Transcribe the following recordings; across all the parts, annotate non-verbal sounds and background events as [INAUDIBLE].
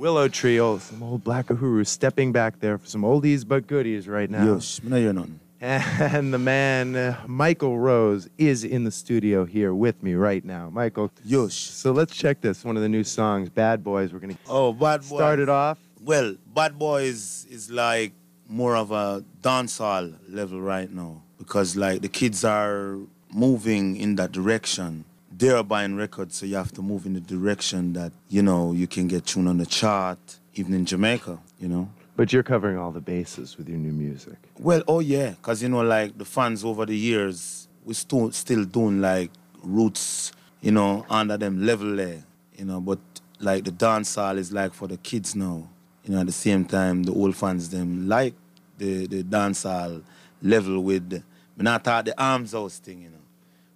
Willow Trio, some old Black Uhuru stepping back there for some oldies but goodies right now. Yes, me no hear nothing. And the man, uh, Michael Rose, is in the studio here with me right now. Michael. Yes. So let's check this. One of the new songs, Bad Boys. We're going to Oh, Bad Boy. start it off. Well, Bad Boy is, is like more of a dancehall level right now because like the kids are moving in that direction. They're buying records, so you have to move in the direction that you know you can get tuned on the chart, even in Jamaica. You know. But you're covering all the bases with your new music. Well, oh yeah, cause you know, like the fans over the years, we still still doing like roots, you know, under them level there, you know. But like the dancehall is like for the kids now, you know. At the same time, the old fans them like the the dancehall level with. The, me not talk the arms house thing, you know,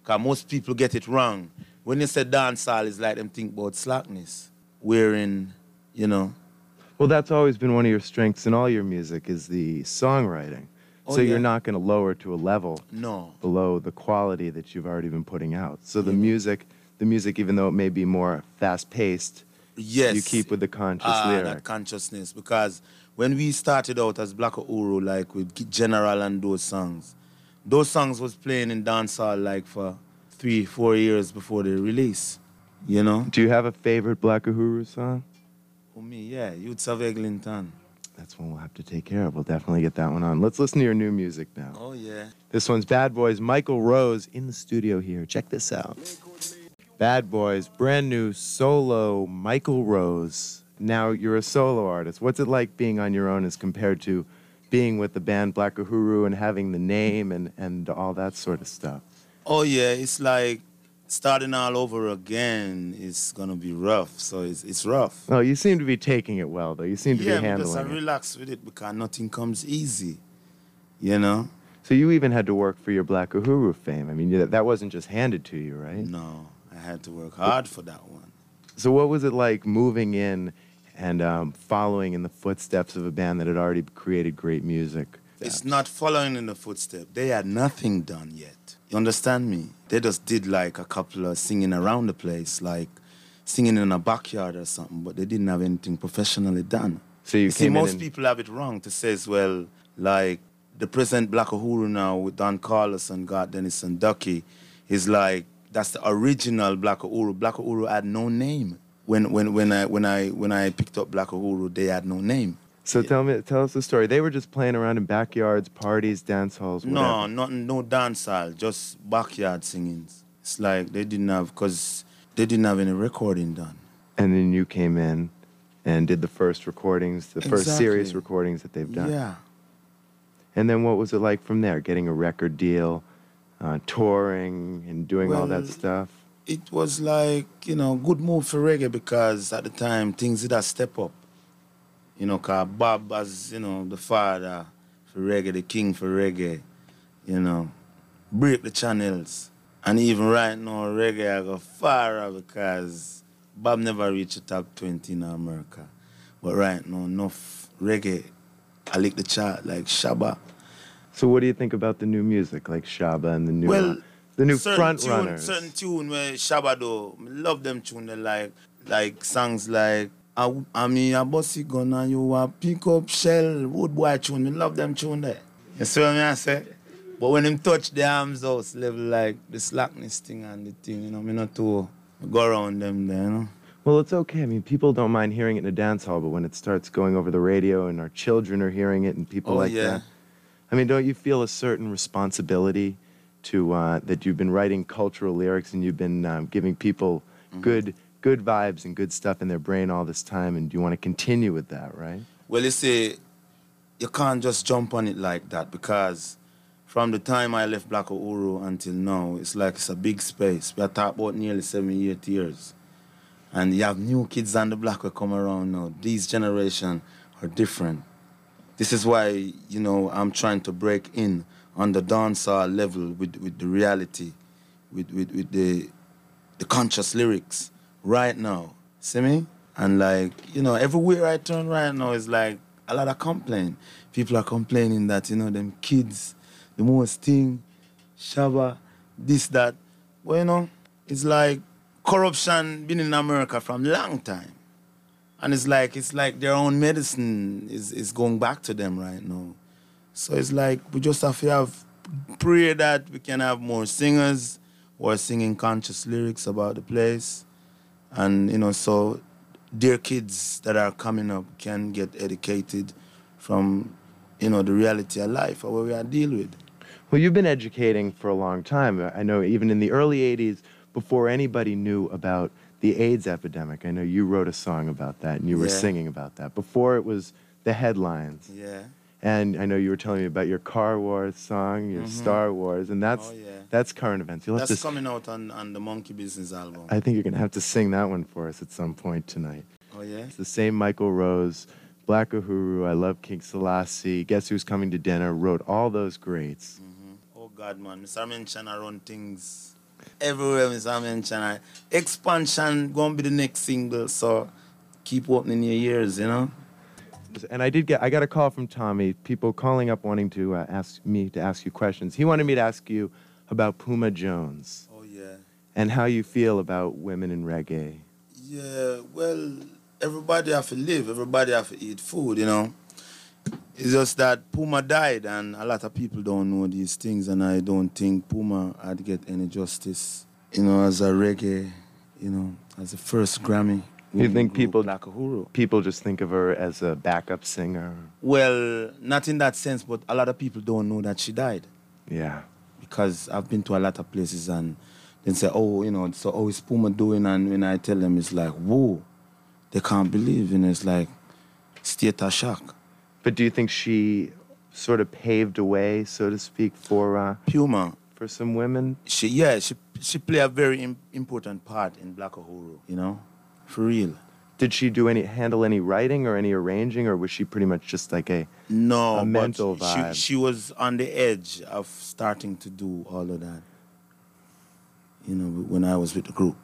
cause most people get it wrong. When you say dancehall, it's like them think about slackness, wherein, you know, Well, that's always been one of your strengths in all your music is the songwriting. Oh, so yeah. you're not going to lower to a level no. below the quality that you've already been putting out. So the Mhm. music, the music, even though it may be more fast-paced, Yes. you keep with the conscious Ah, lyric. that consciousness. Because when we started out as Black Uhuru, like with General and those songs, those songs was playing in dancehall like for three, four years before the release. You know? Do you have a favorite Black Uhuru song? For me, yeah, Youths of Eglinton. That's one we'll have to take care of. We'll definitely get that one on. Let's listen to your new music now. Oh yeah. This one's Bad Boys. Michael Rose in the studio here. Check this out. Bad Boys, brand new solo Michael Rose. Now you're a solo artist. What's it like being on your own as compared to being with the band Black Uhuru and having the name and, and all that sort of stuff? Oh yeah, it's like starting all over again is gonna be rough. So it's it's rough. Oh, you seem to be taking it well, though. You seem to yeah, be because I handling it. relax with it because nothing comes easy. You know? So you even had to work for your Black Uhuru fame. I mean, that wasn't just handed to you, right? No, I had to work hard for that one. So what was it like moving in and um, following in the footsteps of a band that had already created great music? It's not following in the footsteps. They had nothing done yet. You understand me? They just did like a couple of singing around the place, like singing in a backyard or something, but they didn't have anything professionally done. So you, You see, most people have it wrong to say as well, like the present Black Uhuru now with Don Carlos and Garth Dennis and Ducky is like that's the original Black Uhuru. Black Uhuru had no name. When when when I when I when I picked up Black Uhuru, they had no name. So tell me, tell us the story. They were just playing around in backyards, parties, dance halls, whatever. No, nothing, no dancehall, just backyard singings. It's like they didn't have, because they didn't have any recording done. And then you came in and did the first recordings, the first serious recordings that they've done. Yeah. And then what was it like from there? Getting a record deal, uh, touring, and doing all that stuff. It was like, you know, good move for reggae because at the time things did a step up. You know, cause Bob as, you know, the father for reggae, the king for reggae, you know, break the channels. And even right now, reggae I go far because Bob never reached the top 20 in America. But right now, enough reggae, I lick the chart like Shabba. So what do you think about the new music, like Shabba and the new, Well, the new certain front tune, runners? Certain tune where Shabba do, me love them tune. They like like songs like I, I mean a bossy gun and you a pick up shell wood boy tune. Me love them tune there. You see what I say? But when him touch the arms house level like the slackness thing and the thing, you know, me not to go around them there, you know. Well, it's okay. I mean, people don't mind hearing it in a dance hall, but when it starts going over the radio and our children are hearing it and people Oh, like yeah. that, I mean, don't you feel a certain responsibility to uh, that you've been writing cultural lyrics and you've been um, giving people Mm-hmm. good good vibes and good stuff in their brain all this time, and you want to continue with that, right? Well, you see, you can't just jump on it like that because from the time I left Black Uhuru until now, it's like it's a big space. We are talking about nearly seven, eight years. And you have new kids on the block who come around now. These generation are different. This is why, you know, I'm trying to break in on the dancehall level with, with the reality, with, with, with the, the conscious lyrics right now. See me? And like, you know, everywhere I turn right now is like a lot of complaint. People are complaining that, you know, them kids, the most thing, Shabba, this, that. Well, you know, it's like corruption been in America from long time. and it's like it's like their own medicine is is going back to them right now. So it's like we just have to have pray that we can have more singers who are singing conscious lyrics about the place, and you know so their kids that are coming up can get educated from you know the reality of life or what we are dealing with. Well, you've been educating for a long time. I know even in the early 80s, before anybody knew about the AIDS epidemic, I know you wrote a song about that and you were Yeah. singing about that. Before it was the headlines. Yeah. And I know you were telling me about your Car Wars song, your Star Wars, and that's Mm-hmm. Oh, yeah. that's current events. You'll have That's to coming out on, on the Monkey Business album. I think you're going to have to sing that one for us at some point tonight. oh yeah. It's the same Michael Rose, Black Uhuru, I Love King Selassie, Guess Who's Coming to Dinner, wrote all those greats. Oh God, man, Mr. Mention I run things everywhere. Mr. Mention I expansion gonna be the next single. So keep opening your ears, you know. And I did get I got a call from Tommy, people calling up wanting to uh, ask me to ask you questions. He wanted me to ask you about Puma Jones Oh yeah. and how you feel about women in reggae. Yeah. Well, everybody have to live. Everybody have to eat food, you know. It's just that Puma died, and a lot of people don't know these things, and I don't think Puma had get any justice, you know, as a reggae, you know, as the first Grammy. You think people-? People just think of her as a backup singer. Well, not in that sense, but a lot of people don't know that she died Yeah. because I've been to a lot of places and they say, oh, you know, so how is Puma doing? And when I tell them, it's like, whoa, they can't believe, and it's like state of shock. But do you think she sort of paved a way, so to speak, for uh, Puma, for some women? she, yeah, she she play a very Im- important part in Black Uhuru, you know, for real. Did she do any handle any writing or any arranging, or was she pretty much just like a No, A mental she, vibe. she was on the edge of starting to do all of that. You know, when I was with the group.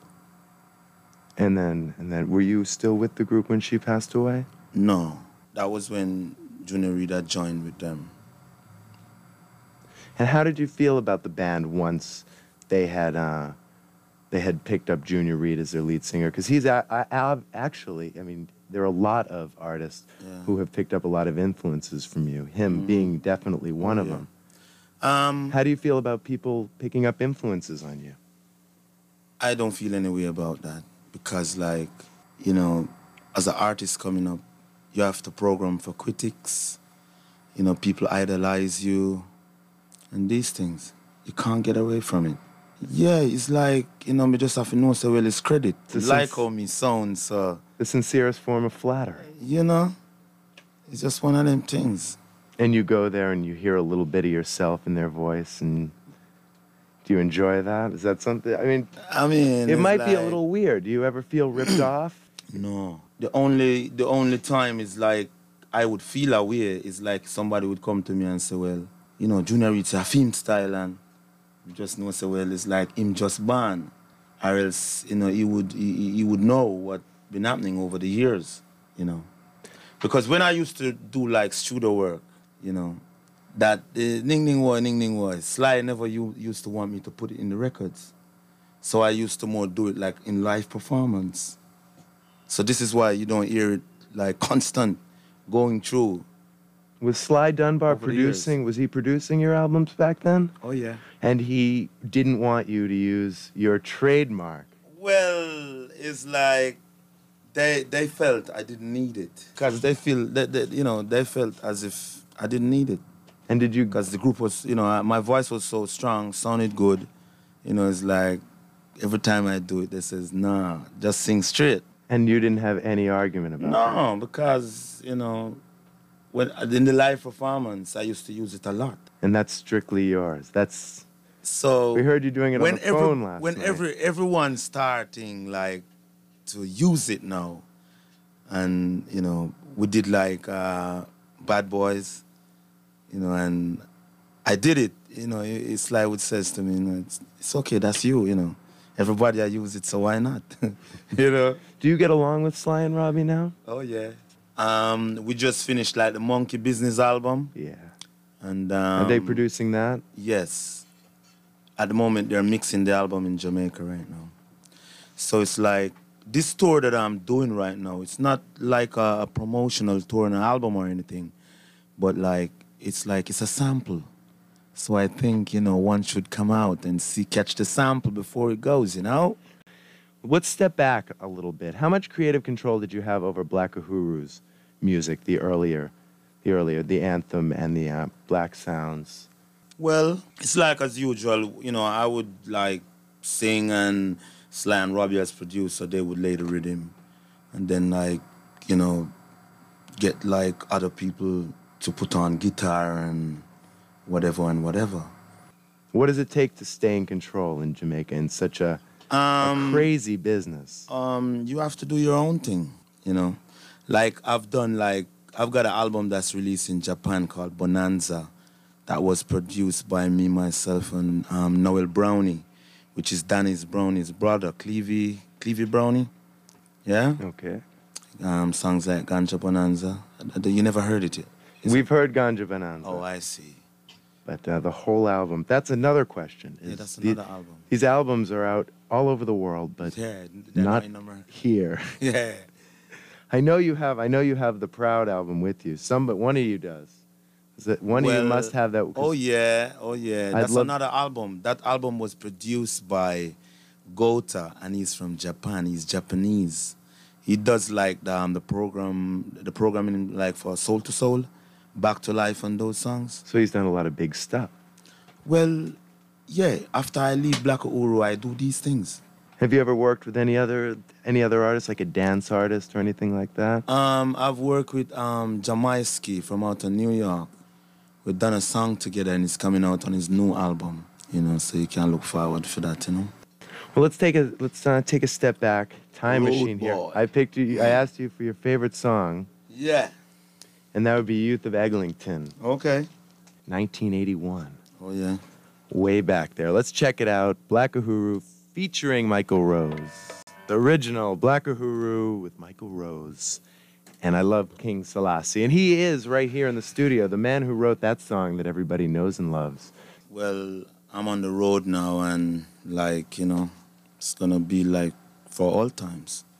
and then and then were you still with the group when she passed away? No, that was when Junior Reid joined with them. And how did you feel about the band once they had uh, they had picked up Junior Reid as their lead singer? Because he's a, a, a- actually, I mean, there are a lot of artists Yeah. who have picked up a lot of influences from you. Him being definitely one of yeah. them. Um, How do you feel about people picking up influences on you? I don't feel any way about that because, like, you know, as an artist coming up, you have to program for critics. You know, people idolize you, and these things. You can't get away from it. Yeah, it's like you know, me just have to know so well it's credit. A like how me sound, so The sincerest form of flattery. you know, it's just one of them things. And you go there and you hear a little bit of yourself in their voice, and do you enjoy that? Is that something? I mean, I mean, it might be a little weird. Do you ever feel ripped [CLEARS THROAT] off? No. The only the only time is like I would feel away is like somebody would come to me and say, Well, you know, Junior it's a film style and you just know so well it's like him just born. Or else, you know, he would he, he- would know what been happening over the years, you know. Because when I used to do like studio work, you know, that the Ning Ning War, Ning Ning War, Sly never u- used to want me to put it in the records. So I used to more do it like in live performance. So this is why you don't hear it like constant going through. Was Sly Dunbar Over producing? Was he producing your albums back then? Oh yeah. And he didn't want you to use your trademark. Well, it's like they they felt I didn't need it because they feel that, that you know they felt as if I didn't need it And did you? because the group was you know uh, my voice was so strong, sounded good. You know, it's like every time I do it, they says nah, just sing straight. And you didn't have any argument about that. No, because you know, when in the live performance, I used to use it a lot. And that's strictly yours. That's. So We heard you doing it on when the every- phone last when night. every everyone's starting like to use it now, and you know, we did like uh, Bad Boys, you know, and I did it. You know, it- it's like what says to me, you know, it's, it's okay. That's you. You know, everybody I use it, so why not? [LAUGHS] you know. Do you get along with Sly and Robbie now? Oh yeah. Um, we just finished like the Monkey Business album, Yeah. and um, Are they producing that? Yes. At the moment, they're mixing the album in Jamaica right now. So it's like this tour that I'm doing right now, it's not like a, a promotional tour, and an album or anything, but like it's like it's a sample. So I think you know one should come out and see catch the sample before it goes. You know. Let's step back a little bit. How much creative control did you have over Black Uhuru's music, the earlier, the earlier, the anthem and the uh, Black Sounds? Well, it's like as usual. You know, I would like sing and Sly and Robbie as producer, they would lay the rhythm, and then like you know, get like other people to put on guitar and whatever and whatever. What does it take to stay in control in Jamaica in such a, Um, a crazy business? um, you have to do your own thing, you know. Like I've done like I've got an album that's released in Japan called Bonanza, that was produced by me myself and um, Noel Brownie, which is Danny's Brownie's brother, Clevie Clevie Brownie. Yeah, Okay. um, songs like Ganja Bonanza. Uh, You never heard it yet. We've heard Ganja Bonanza, Oh, I see. but uh, the whole album. That's another question. Yeah, that's the- another album. These albums are out all over the world, but Yeah, they're not here. [LAUGHS] Yeah. I know you have. I know you have the Proud album with you. Some, but one of you does. One of you must have that. Oh yeah, oh yeah. That's love- another album. That album was produced by Gota, and he's from Japan. He's Japanese. He does like the um, the program, the programming like for Soul II Soul, Back to Life, and those songs. So he's done a lot of big stuff. Well, yeah. After I leave Black Uhuru, I do these things. Have you ever worked with any other any other artists, like a dance artist or anything like that? Um, I've worked with um Jamalski from out of New York. We've done a song together, and it's coming out on his new album. You know, so you can look forward for that. You know. Well, let's take a let's uh, take a step back. Time Road machine here. I picked you. I asked you for your favorite song, Yeah. and that would be "Youth of Eglinton," Okay. 1981. Oh yeah. way back there. Let's check it out. Black Uhuru featuring Michael Rose. The original Black Uhuru with Michael Rose. And I love King Selassie. And he is right here in the studio, the man who wrote that song that everybody knows and loves. Well, I'm on the road now, and like you know, it's gonna be like for all times. [LAUGHS]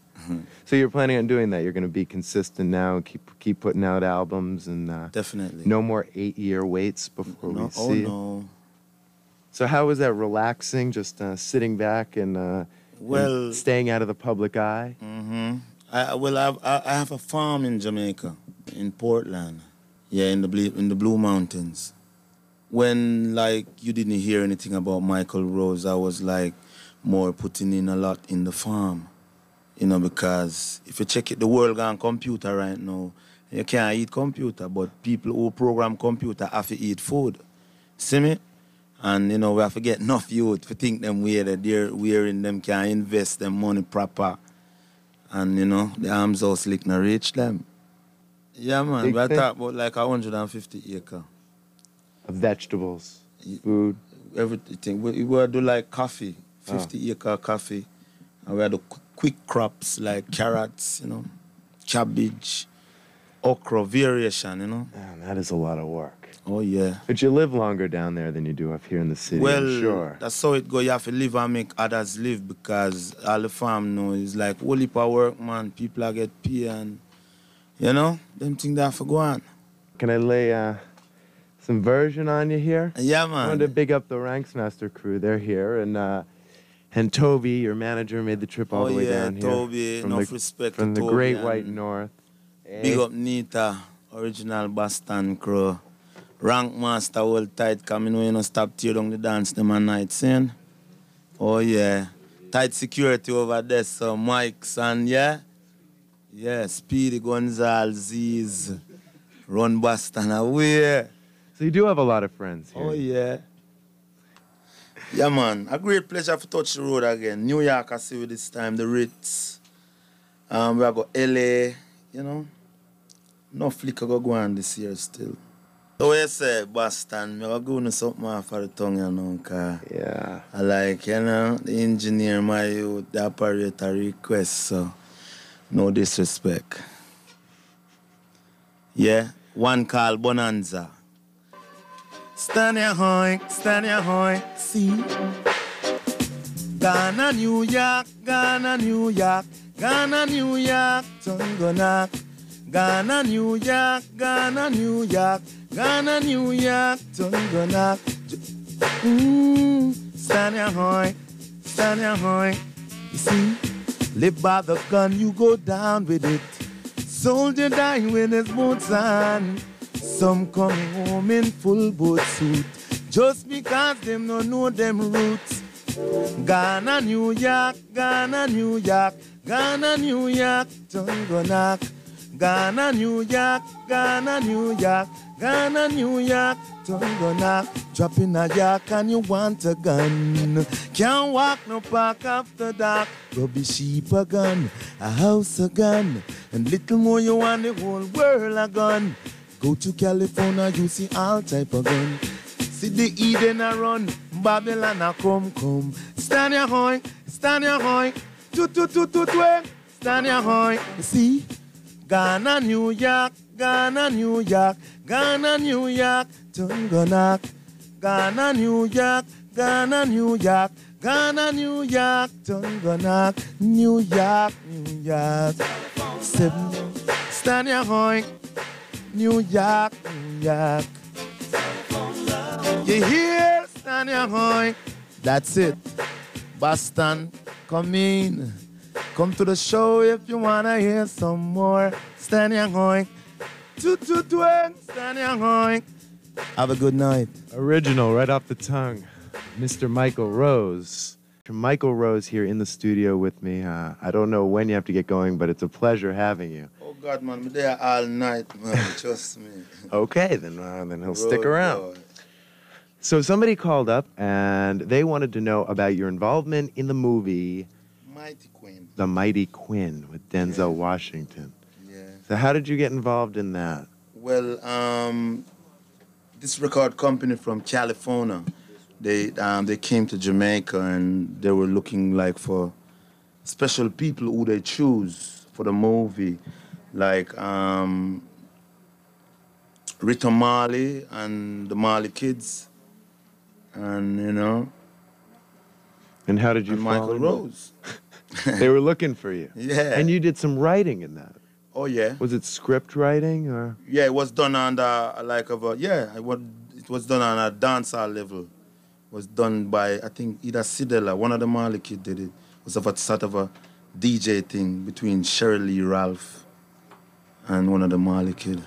So you're planning on doing that? You're going to be consistent now, keep keep putting out albums, and uh, Definitely. no more eight year waits before No. we Oh see. no. So how was that relaxing? Just uh, sitting back and, uh, and staying out of the public eye. Mm-hmm. I well, I've, I I have a farm in Jamaica, in Portland. Yeah, in the Blue, in the Blue Mountains. When like you didn't hear anything about Michael Rose, I was like more putting in a lot in the farm. You know, because if you check it, the world gone computer right now. You can't eat computer, but people who program computer have to eat food. See me? And you know, we have to get enough youth to think them way that they're wearing them can invest them money proper. And you know, the arms house lick not reach them. Yeah man, Big we thing. talk about like hundred and fifty acre. Of vegetables, food. Everything. We, we do like coffee, Ah. fifty acre coffee. And we had the quick crops like carrots, you know, cabbage, okra, variation, you know. Man, that is a lot of work. Oh yeah. But you live longer down there than you do up here in the city, Well, I'm sure. that's how it go. You have to live and make others live because all the farm know is like whole power man. People are get pay and you know, them thing they have to go on. Can I lay uh, some version on you here? Yeah, man. I wanted to big up the Ranks Master crew. They're here, and uh, and Toby, your manager, made the trip all Oh the way yeah, down here Toby, from enough the, respect from to the Toby Great White North. Big Eh? up Nita, original Boston crew. Rank master hold tight coming when you know stop tear down the dance them at night scene. Oh yeah. Tight security over there, so Mike's and yeah. Yeah, Speedy Gonzalez run Boston away. So you do have a lot of friends here. Oh yeah. Yeah man, a great pleasure to touch the road again. New York I see you this time, the Ritz. Um we are go LA, you know. No flicker go go on this year still. So what you say, Boston, me go do something off for the tongue, you know, cause Yeah. I like, you know, the engineer, my youth, the operator request, so no disrespect. Yeah, one call Bonanza. Stand your hoy, stand your hoy, see. Ghana, New York, Ghana, New York, Ghana, New York, tongue go knock. Ghana, New York, Ghana, New York, Ghana, New York, go knock. Mmm, stand your hoy, stand your hoy. You see, live by the gun, you go down with it. Soldier dying with his boots on. Some coming home in full boat suit. Just because them no know them roots. Ghana, New York, Ghana, New York, Ghana, New York, tongue knock. Ghana, New York, Ghana, New York, Ghana, New York, tongue go knock. Drop in a yak and you want a gun. Can't walk no park after dark. Go be sheep a gun, a house a gun, and little more you want the whole world a gun. Go to California, you see all type of gun. See the Eden a run, Babylon a come come. Stand your hoy, stand your hoy, tu tu tu tu tu, eh. stand your hoy. See, Ghana, New York, Ghana, New York, Ghana, New York, Tunga knock. Ghana, New York, Ghana, New York, Ghana, New York, Tunga knock. New York, New York, seven. Stand your hoy, New York, New York. You hear, stand your hoy. That's it. Boston, come in. Come to the show if you wanna hear some more. Stand your hoy. Toot toot twang, stand your. Have a good night. Original, right off the tongue. Mr. Michael Rose. Michael Rose here in the studio with me. Uh, I don't know when you have to get going, but it's a pleasure having you. Oh God, man, I'm there all night, man. [LAUGHS] Trust me. Okay, then uh, then he'll stick around. boy. So somebody called up and they wanted to know about your involvement in the movie Mighty Quinn. The Mighty Quinn with Denzel Washington. So how did you get involved in that? Well, um, this record company from California, they um, they came to Jamaica and they were looking like for special people who they choose for the movie, like um, Rita Marley and the Marley Kids, and you know, And how did you and Michael? Rose. [LAUGHS] They were looking for you. [LAUGHS] Yeah. And you did some writing in that. Oh yeah. Was it script writing or? Yeah, it was done on the like of a yeah, it was it was done on a dancehall level. It was done by I think either Cedella, one of the Marley kid did it. It was of a sort of a DJ thing between Shirley Ralph and one of the Marley kid.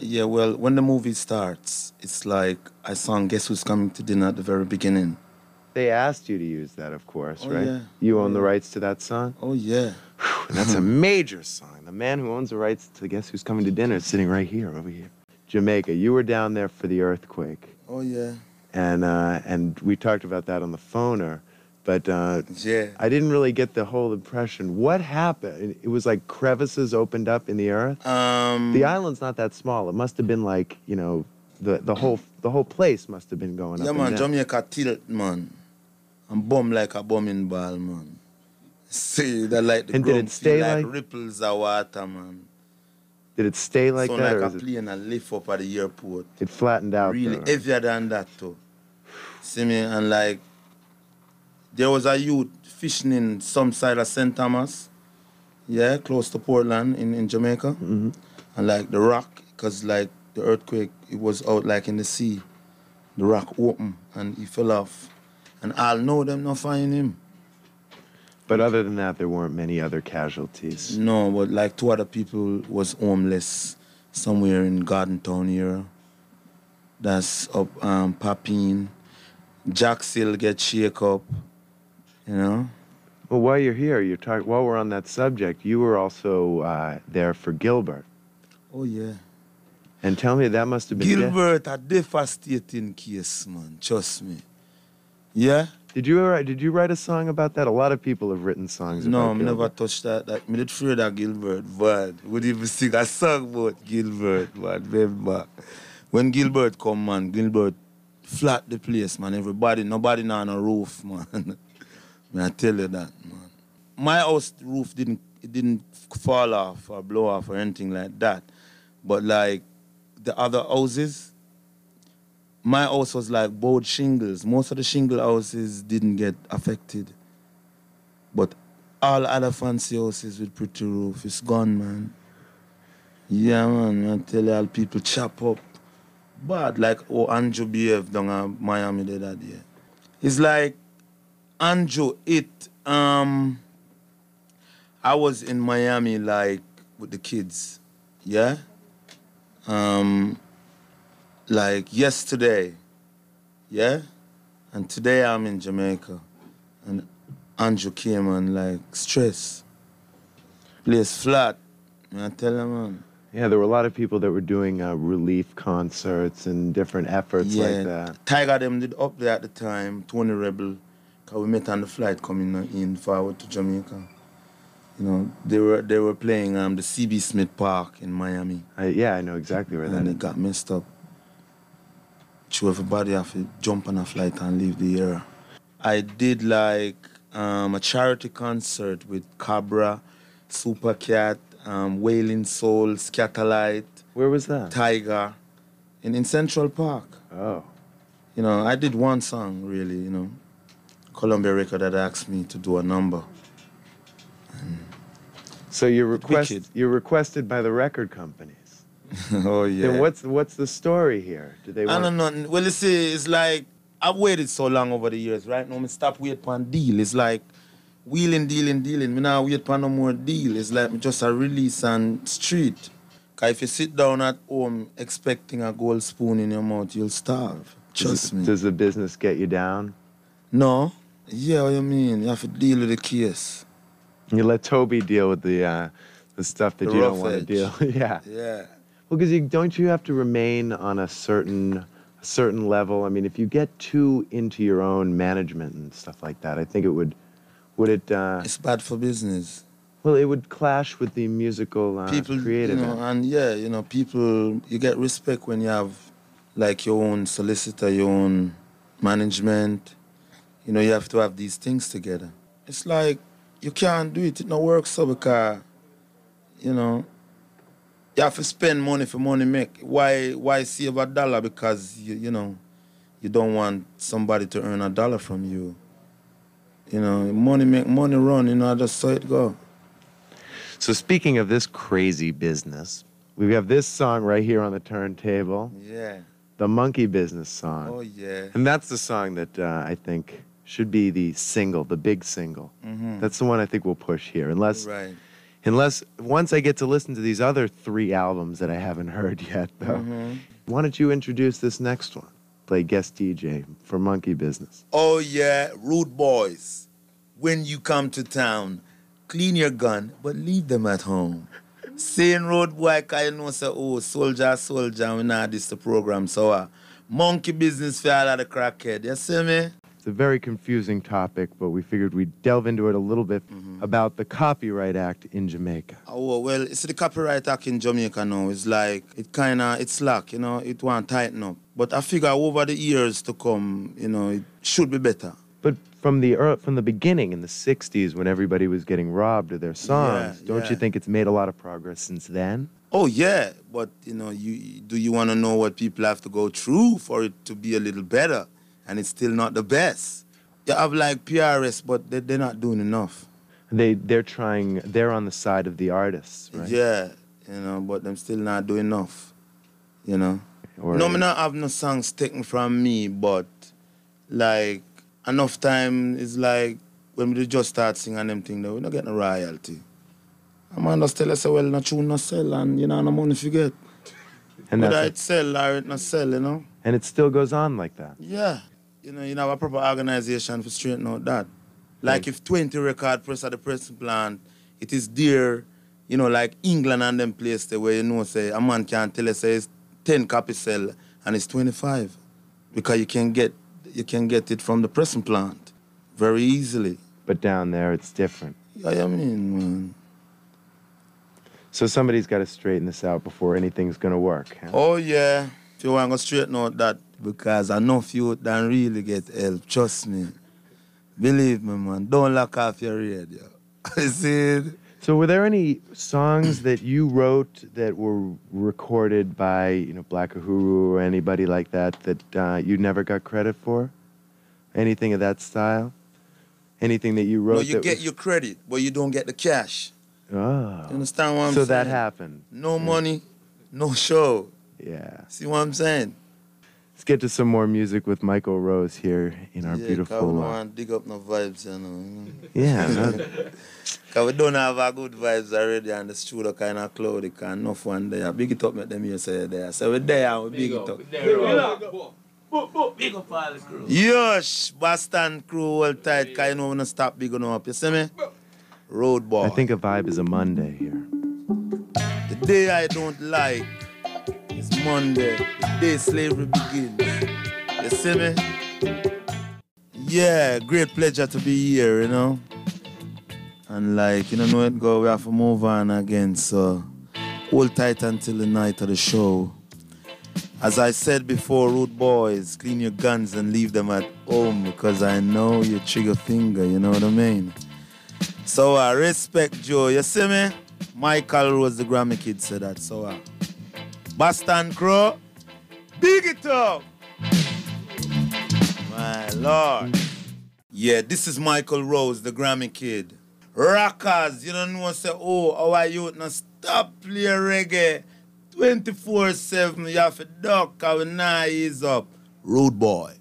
Yeah, well, when the movie starts, it's like I sang Guess Who's Coming to Dinner at the very beginning. They asked you to use that, of course, Oh, right? yeah. You own oh, the rights to that song? Oh yeah. And that's a [LAUGHS] major sign. The man who owns the rights to Guess Who's Coming to Dinner is sitting right here, over here. Jamaica, you were down there for the earthquake. Oh yeah. And, uh, and we talked about that on the phoner. But uh, Yeah. I didn't really get the whole impression. What happened? It was like crevices opened up in the earth. Um The island's not that small. It must have been like, you know, the, the whole the whole place must have been going Yeah, up man, and down. Jamaica tilt, man. And bum like a bumming ball, man. See, that like the And did it ground stay feel like, like- ripples of water, man. Did it stay like so that, like or a is it, plane and lift up at the airport. it flattened out? really though? heavier than that, too. See me? And like, there was a youth fishing in some side of St. Thomas, yeah, close to Portland in, in Jamaica. Mhm. And like the rock, because like the earthquake, it was out like in the sea. The rock opened and he fell off. And I'll know them not find him. But other than that, there weren't many other casualties. No, but like two other people was homeless somewhere in Gordon Town here. That's up um Papine. Jack's Hill get shake up. You know? Well, while you're here, you're talking. While we're on that subject, you were also uh, there for Gilbert, Oh yeah. and tell me that must have been. Gilbert a devastating case, man. Trust me. Yeah? Did you ever, did you write a song about that? A lot of people have written songs. No, I never touched that. That me did afraid of Gilbert, but would even sing a song about Gilbert, man. Remember. When Gilbert come, man, Gilbert flat the place, man. Everybody, nobody now on a roof, [LAUGHS] man. me I tell you that, man. My house roof didn't it didn't fall off or blow off or anything like that. But like the other houses, my house was like both shingles. Most of the shingle houses didn't get affected. But all other fancy houses with pretty roof, it's gone, man. Yeah, man. I tell all people chop up. Bad, like oh Andrew behave down at Miami the other day. It's like Andrew, it um I was in Miami like with the kids, yeah? Um like yesterday, yeah? And today I'm in Jamaica. And Andrew came and like stress. Place flat. I tell him man. Yeah, there were a lot of people that were doing uh, relief concerts and different efforts like that. Tiger them did up there at the time, Tony Rebel, because we met on the flight coming in forward to Jamaica. You know, they were they were playing um the CB Smith Park in Miami. I, yeah, I know exactly where that and it got messed up. So everybody have to jump on a flight and leave the area. I did like um, a charity concert with Cobra, Supercat, um, Wailing Soul, Scatterlight, Where was that? Tiger, in, in Central Park. Oh, You know, I did one song really, you know. Columbia Record had asked me to do a number. so you're request, you're requested by the record companies. [LAUGHS] oh yeah. Then what's what's the story here? Do they I don't know. Well, you see, it's like I've waited so long over the years. Right now, me stop wait for a deal. It's like wheeling, dealing, dealing. Me now wait for no more deal. It's like me just a release on street. Cause if you sit down at home expecting a gold spoon in your mouth, you'll starve. Trust me. Does the business get you down? No. Yeah, what you mean? You have to deal with the case. You let Toby deal with the uh, the stuff that The you don't rough want to edge. deal. [LAUGHS] yeah. Yeah. Well, because you, don't you have to remain on a certain a certain level? I mean, if you get too into your own management and stuff like that, I think it would would it uh, It's bad for business. well it would clash with the musical uh, people creative. you know, and yeah you know people you get respect when you have like your own solicitor your own management you know you have to have these things together it's like you can't do it it don't work so because you know you have to spend money for money make why why save a dollar? Because you you know you don't want somebody to earn a dollar from you. You know money make money run you know I just so it go. So speaking of this crazy business, we have this song right here on the turntable, yeah. The Monkey Business song, oh yeah. And that's the song that uh, I think should be the single, the big single. Mhm. That's the one I think we'll push here, unless right unless once I get to listen to these other three albums that I haven't heard yet, though. Mhm. Why don't you introduce this next one? Play guest DJ for Monkey Business. Oh yeah, rude boys. When you come to town, clean your gun, but leave them at home. [LAUGHS] Saying road boy, cause you know say, oh, soldier, soldier, we not this the program. So uh, monkey business for all of the crackhead. You see me? It's a very confusing topic, but we figured we'd delve into it a little bit mm-hmm. about the Copyright Act in Jamaica. Oh well, it's the copyright act in Jamaica now. It's like it kinda it's slack, you know, it want tighten up. But I figure over the years to come, you know, it should be better. But from the from the beginning in the '60s, when everybody was getting robbed of their songs, Yeah, don't you think it's made a lot of progress since then? Oh yeah, but you know, you do you want to know what people have to go through for it to be a little better, and it's still not the best. You have like PRS, but they, they're not doing enough. They they're trying. They're on the side of the artists, right? Yeah, you know, but them still not doing enough. You know. Or no, me not have no songs taken from me, but like enough time is like when we just start singing them thing, though, we not get no royalty. A man just tell us, well, no tune no sell, and you know, no money forget. and Whether it sell or it not sell, you know. and it still goes on like that. Yeah. You know, you know, have a proper organization for straighten out that. Like Right. if 20 record press at the pressing plant, it is there, you know, like England and them place there where you know say a man can tell us say it's 10 copy sell and it's 25. Because you can get you can get it from the pressing plant very easily. But down there, it's different. I mean, man. So somebody's got to straighten this out before anything's going to work. huh? Oh yeah. If you want to straighten out that because I know few don't really get help. Trust me. Believe me, man. Don't lock off your radio. I said, So were there any songs that you wrote that were recorded by, you know, Black Uhuru or anybody like that that uh, you never got credit for? Anything of that style? Anything that you wrote? No, you get was- your credit, but you don't get the cash. You Oh. understand what I'm So saying? that happened. No money, no show. Yeah. See what I'm saying? Let's get to some more music with Michael Rose here in our yeah, beautiful. Cause uh, want to dig up no vibes, you know. yeah. [LAUGHS] no- Cause we don't have our good vibes already and the studio kind of cloudy, cause enough one there. Big it up, make them here say there. So we're there and we big, it up. Big up all the crew. Yosh, Boston crew all tight, cause you know we don't stop big enough. You see me? Road boy. I think a vibe is a Monday here. The day I don't like is Monday, the day slavery begins. You see me? Yeah, great pleasure to be here, you know. And like, you know, know it go, we have to move on again. So hold tight until the night of the show. As I said before, rude boys, clean your guns and leave them at home because I know you trigger finger, you know what I mean? So I respect Joe, you see me? Michael was the Grammy kid, said that. So uh, Boston Crow, big it up. My lord. Yeah, this is Michael Rose, the Grammy kid. Rockers, you don't know, say, oh, how our youth now stop play reggae 24 7. You have to duck, we nah ease up. Rude boy.